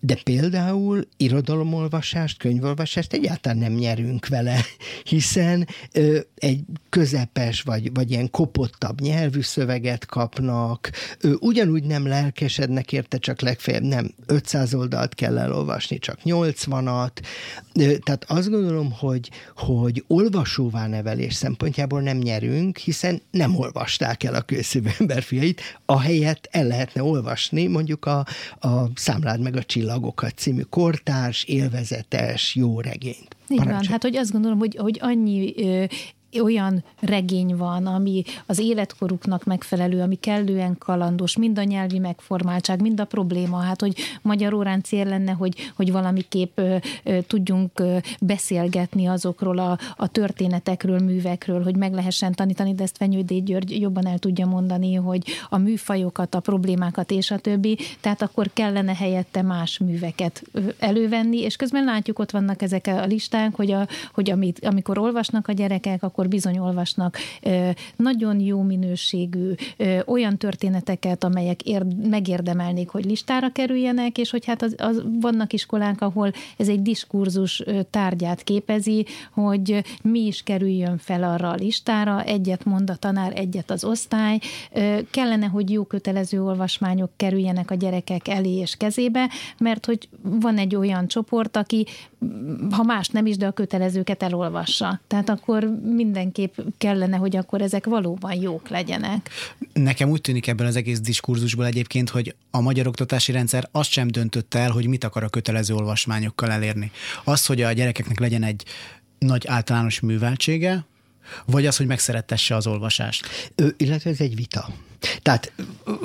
de például irodalomolvasást, könyvolvasást ezt egyáltalán nem nyerünk vele, hiszen ö, egy közepes vagy, vagy ilyen kopottabb nyelvű szöveget kapnak, ö, ugyanúgy nem lelkesednek érte, csak legfeljebb nem 500 oldalt kell elolvasni, csak 80-at. Ö, tehát azt gondolom, hogy, hogy olvasóvá nevelés szempontjából nem nyerünk, hiszen nem olvasták el a kőszívű emberfiait, ahelyett el lehetne olvasni mondjuk a, a Számlád meg a csillagokat című kortárs, élvezetes, jó regény regényt. Így van, hát hogy azt gondolom, hogy, hogy annyi olyan regény van, ami az életkoruknak megfelelő, ami kellően kalandos, mind a nyelvi megformáltság, mind a probléma, hát hogy magyar órán cél lenne, hogy, hogy valamiképp ö, ö, tudjunk ö, beszélgetni azokról a, a történetekről, művekről, hogy meg lehessen tanítani, de ezt Fenyődé György jobban el tudja mondani, hogy a műfajokat, a problémákat és a többi, tehát akkor kellene helyette más műveket elővenni, és közben látjuk, ott vannak ezek a listák, hogy, a, hogy amit, amikor olvasnak a gyerekek, akkor akkor bizony olvasnak nagyon jó minőségű olyan történeteket, amelyek érd, megérdemelnék, hogy listára kerüljenek, és hogy hát az, az, vannak iskolánk, ahol ez egy diskurzus tárgyát képezi, hogy mi is kerüljön fel arra a listára, egyet mond a tanár, egyet az osztály. Kellene, hogy jó kötelező olvasmányok kerüljenek a gyerekek elé és kezébe, mert hogy van egy olyan csoport, aki ha más nem is, de a kötelezőket elolvassa. Tehát akkor mindenképp kellene, hogy akkor ezek valóban jók legyenek. Nekem úgy tűnik ebben az egész diskurzusból egyébként, hogy a magyar oktatási rendszer azt sem döntött el, hogy mit akar a kötelező olvasmányokkal elérni. Az, hogy a gyerekeknek legyen egy nagy általános műveltsége, vagy az, hogy megszerettesse az olvasást? Ö, illetve ez egy vita. Tehát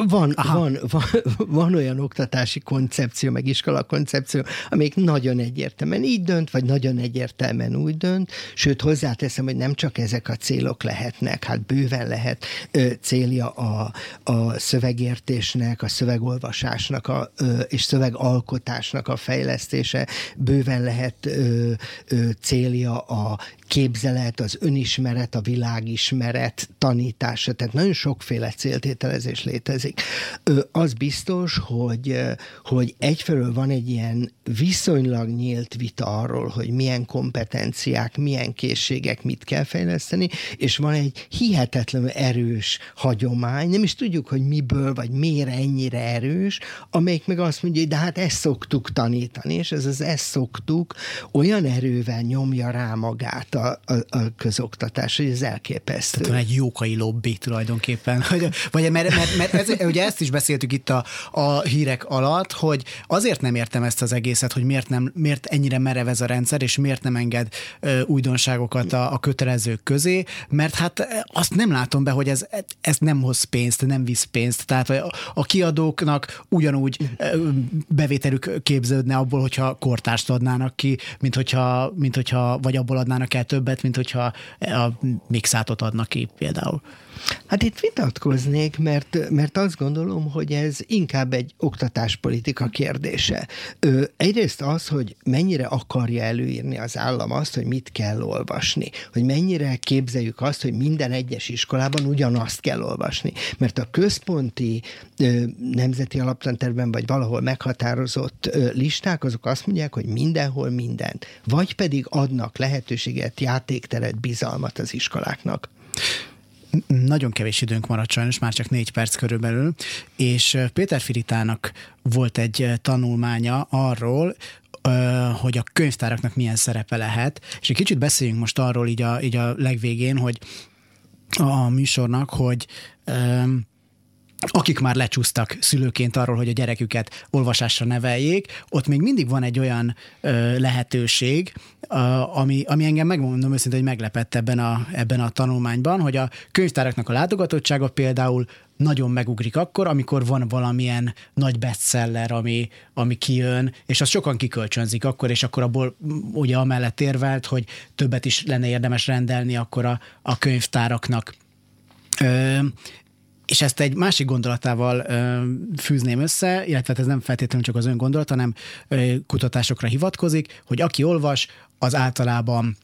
van, van, van, van olyan oktatási koncepció, meg iskola koncepció, amelyik nagyon egyértelműen így dönt, vagy nagyon egyértelműen úgy dönt, sőt hozzáteszem, hogy nem csak ezek a célok lehetnek, hát bőven lehet ö, célja a, a szövegértésnek, a szövegolvasásnak a, ö, és szövegalkotásnak a fejlesztése, bőven lehet ö, ö, célja a képzelet, az önismeret, a világismeret tanítása, tehát nagyon sokféle céltételezés létezik. Az biztos, hogy, hogy egyfelől van egy ilyen viszonylag nyílt vita arról, hogy milyen kompetenciák, milyen készségek mit kell fejleszteni, és van egy hihetetlenül erős hagyomány, nem is tudjuk, hogy miből, vagy miért ennyire erős, amelyik meg azt mondja, hogy de hát ezt szoktuk tanítani, és ez az ezt szoktuk olyan erővel nyomja rá magát a, a, a közoktatás, hogy ez elképesztő. Tehát van egy jókai lobby tulajdonképpen. Vagy, vagy mert, mert, mert ez, ugye ezt is beszéltük itt a, a hírek alatt, hogy azért nem értem ezt az egészet, hogy miért, nem, miért ennyire merev ez a rendszer, és miért nem enged ö, újdonságokat a, a kötelezők közé, mert hát azt nem látom be, hogy ez, ez nem hoz pénzt, nem visz pénzt. Tehát a, kiadóknak ugyanúgy bevételük képződne abból, hogyha kortást adnának ki, mint hogyha, mint hogyha vagy abból adnának el többet, mint hogyha a mixátot adnak ki például. Hát itt vitatkoznék, mert, mert azt gondolom, hogy ez inkább egy oktatáspolitika kérdése. Ö, egyrészt az, hogy mennyire akarja előírni az állam azt, hogy mit kell olvasni, hogy mennyire képzeljük azt, hogy minden egyes iskolában ugyanazt kell olvasni. Mert a központi ö, nemzeti alaptanterben vagy valahol meghatározott ö, listák, azok azt mondják, hogy mindenhol mindent. Vagy pedig adnak lehetőséget, játékteret, bizalmat az iskoláknak nagyon kevés időnk maradt sajnos, már csak négy perc körülbelül, és Péter Firitának volt egy tanulmánya arról, hogy a könyvtáraknak milyen szerepe lehet, és egy kicsit beszéljünk most arról így a, így a legvégén, hogy a műsornak, hogy akik már lecsúsztak szülőként arról, hogy a gyereküket olvasásra neveljék, ott még mindig van egy olyan ö, lehetőség, a, ami, ami engem megmondom őszintén, hogy meglepett ebben a, ebben a tanulmányban, hogy a könyvtáraknak a látogatottsága például nagyon megugrik akkor, amikor van valamilyen nagy bestseller, ami, ami kijön, és az sokan kikölcsönzik akkor, és akkor abból ugye amellett érvelt, hogy többet is lenne érdemes rendelni akkor a, a könyvtáraknak. Ö, és ezt egy másik gondolatával ö, fűzném össze, illetve hát ez nem feltétlenül csak az ön gondolat, hanem ö, kutatásokra hivatkozik, hogy aki olvas, az általában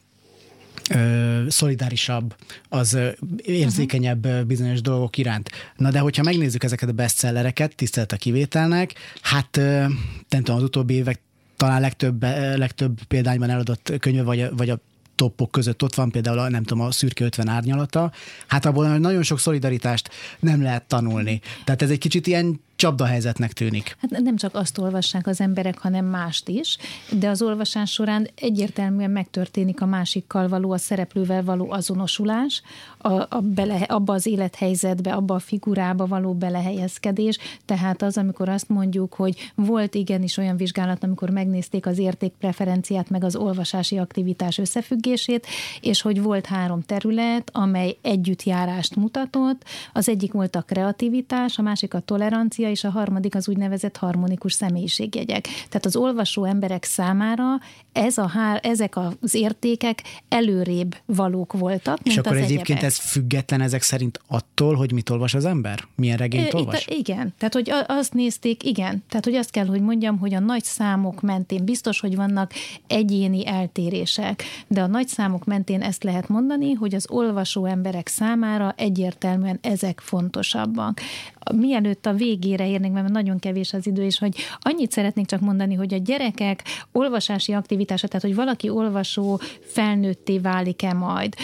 ö, szolidárisabb, az ö, érzékenyebb uh-huh. bizonyos dolgok iránt. Na de hogyha megnézzük ezeket a bestsellereket, tisztelt a kivételnek, hát ö, nem az utóbbi évek talán legtöbb, legtöbb példányban eladott könyve, vagy, vagy a toppok között ott van például a, nem tudom, a szürke 50 árnyalata, hát abból nagyon sok szolidaritást nem lehet tanulni. Tehát ez egy kicsit ilyen csapdahelyzetnek tűnik. Hát nem csak azt olvassák az emberek, hanem mást is, de az olvasás során egyértelműen megtörténik a másikkal való, a szereplővel való azonosulás, a, a bele, abba az élethelyzetbe, abba a figurába való belehelyezkedés. Tehát az, amikor azt mondjuk, hogy volt igenis olyan vizsgálat, amikor megnézték az értékpreferenciát, meg az olvasási aktivitás összefüggését, és hogy volt három terület, amely együttjárást mutatott. Az egyik volt a kreativitás, a másik a tolerancia, és a harmadik az úgynevezett harmonikus személyiségjegyek. Tehát az olvasó emberek számára ez a hár, ezek az értékek előrébb valók voltak, És mint akkor az egyébként egyebek. ez független ezek szerint attól, hogy mit olvas az ember? Milyen regényt Itt, olvas? igen, tehát hogy azt nézték, igen, tehát hogy azt kell, hogy mondjam, hogy a nagy számok mentén biztos, hogy vannak egyéni eltérések, de a nagy számok mentén ezt lehet mondani, hogy az olvasó emberek számára egyértelműen ezek fontosabbak. Mielőtt a végére érnénk, mert nagyon kevés az idő, és hogy annyit szeretnék csak mondani, hogy a gyerekek olvasási aktivitása, tehát hogy valaki olvasó felnőtté válik-e majd.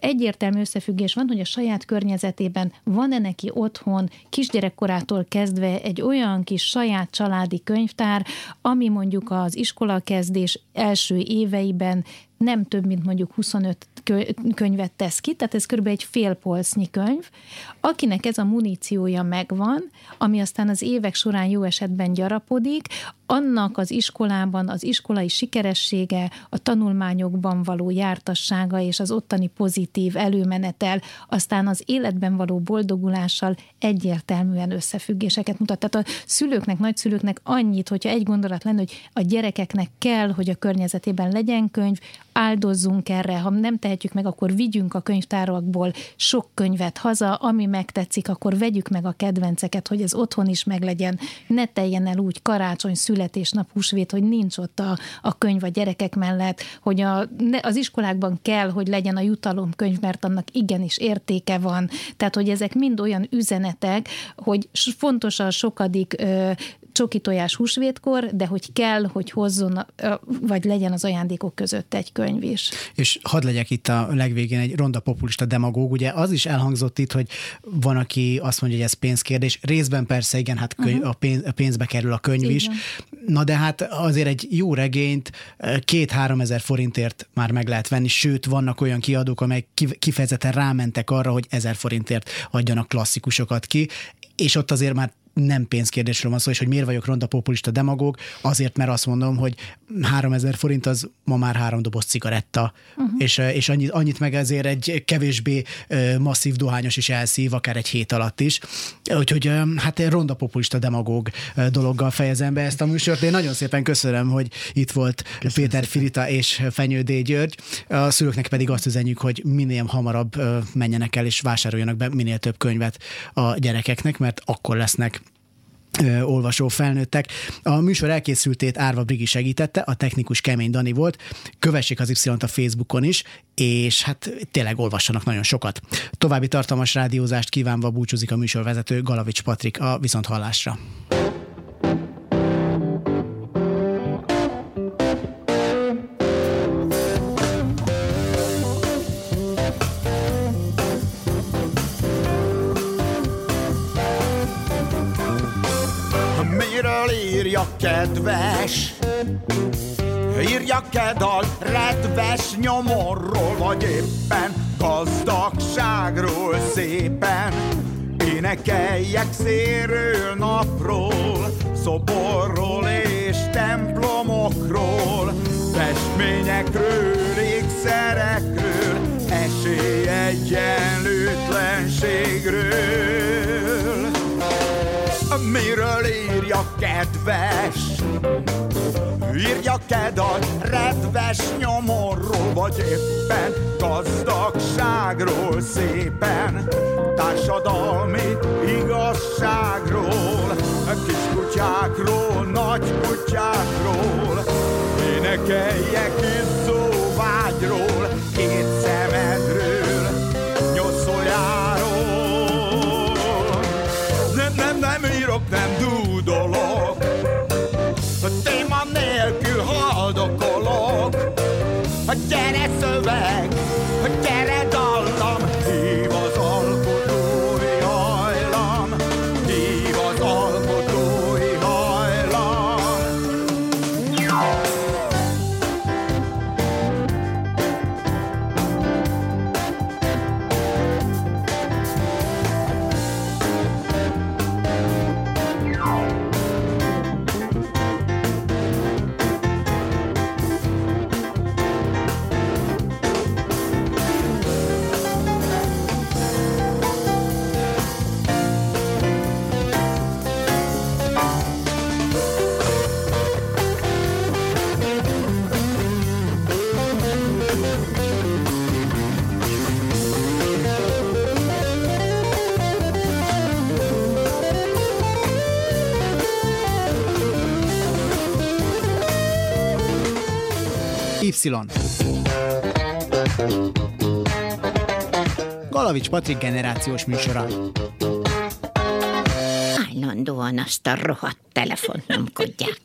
Egyértelmű összefüggés van, hogy a saját környezetében van-e neki otthon kisgyerekkorától kezdve egy olyan kis saját családi könyvtár, ami mondjuk az iskolakezdés első éveiben nem több, mint mondjuk 25 könyvet tesz ki, tehát ez kb. egy fél polcnyi könyv. Akinek ez a muníciója megvan, ami aztán az évek során jó esetben gyarapodik, annak az iskolában az iskolai sikeressége, a tanulmányokban való jártassága és az ottani pozitív előmenetel, aztán az életben való boldogulással egyértelműen összefüggéseket mutat. Tehát a szülőknek, nagyszülőknek annyit, hogyha egy gondolat lenne, hogy a gyerekeknek kell, hogy a környezetében legyen könyv, áldozzunk erre, ha nem tehetjük meg, akkor vigyünk a könyvtárakból sok könyvet haza, ami megtetszik, akkor vegyük meg a kedvenceket, hogy ez otthon is meglegyen, ne teljen el úgy karácsony, születésnap, húsvét, hogy nincs ott a, a könyv a gyerekek mellett, hogy a, az iskolákban kell, hogy legyen a jutalomkönyv, mert annak igenis értéke van. Tehát, hogy ezek mind olyan üzenetek, hogy fontos a sokadik ö, csoki tojás húsvétkor, de hogy kell, hogy hozzon, vagy legyen az ajándékok között egy könyv is. És hadd legyek itt a legvégén egy ronda populista demagóg, ugye az is elhangzott itt, hogy van, aki azt mondja, hogy ez pénzkérdés. Részben persze, igen, hát könyv, uh-huh. a, pénz, a pénzbe kerül a könyv igen. is. Na de hát azért egy jó regényt két-három ezer forintért már meg lehet venni, sőt, vannak olyan kiadók, amelyek kifejezetten rámentek arra, hogy ezer forintért adjanak klasszikusokat ki, és ott azért már nem pénzkérdésről van szó, és hogy miért vagyok ronda populista demagóg, azért, mert azt mondom, hogy 3000 forint az ma már három doboz cigaretta, uh-huh. és, és annyit, annyit meg ezért egy kevésbé masszív dohányos is elszív, akár egy hét alatt is. Úgyhogy hát egy ronda populista demagóg dologgal fejezem be ezt a műsort. Én nagyon szépen köszönöm, hogy itt volt Köszönöm Péter szépen. Filita és Fenyő D. György. A szülőknek pedig azt üzenjük, hogy minél hamarabb menjenek el és vásároljanak be minél több könyvet a gyerekeknek, mert akkor lesznek olvasó felnőttek. A műsor elkészültét Árva Brigi segítette, a technikus Kemény Dani volt. Kövessék az Y-t a Facebookon is, és hát tényleg olvassanak nagyon sokat. További tartalmas rádiózást kívánva búcsúzik a műsorvezető Galavics Patrik a Viszonthallásra. Kedves. Írja kedal redves nyomorról Vagy éppen gazdagságról szépen. Énekeljek széről napról Szoborról és templomokról. Festményekről, ékszerekről Esélyegyenlőtlenségről Miről írja kedves. Írja kedad redves nyomorról Vagy éppen gazdagságról szépen. Társadalmi igazságról Kiskutyákról, nagykutyákról Énekeljek izzó vágyról Galavics Patrik generációs műsora. Állandóan azt a rohadt telefont nyomkodják.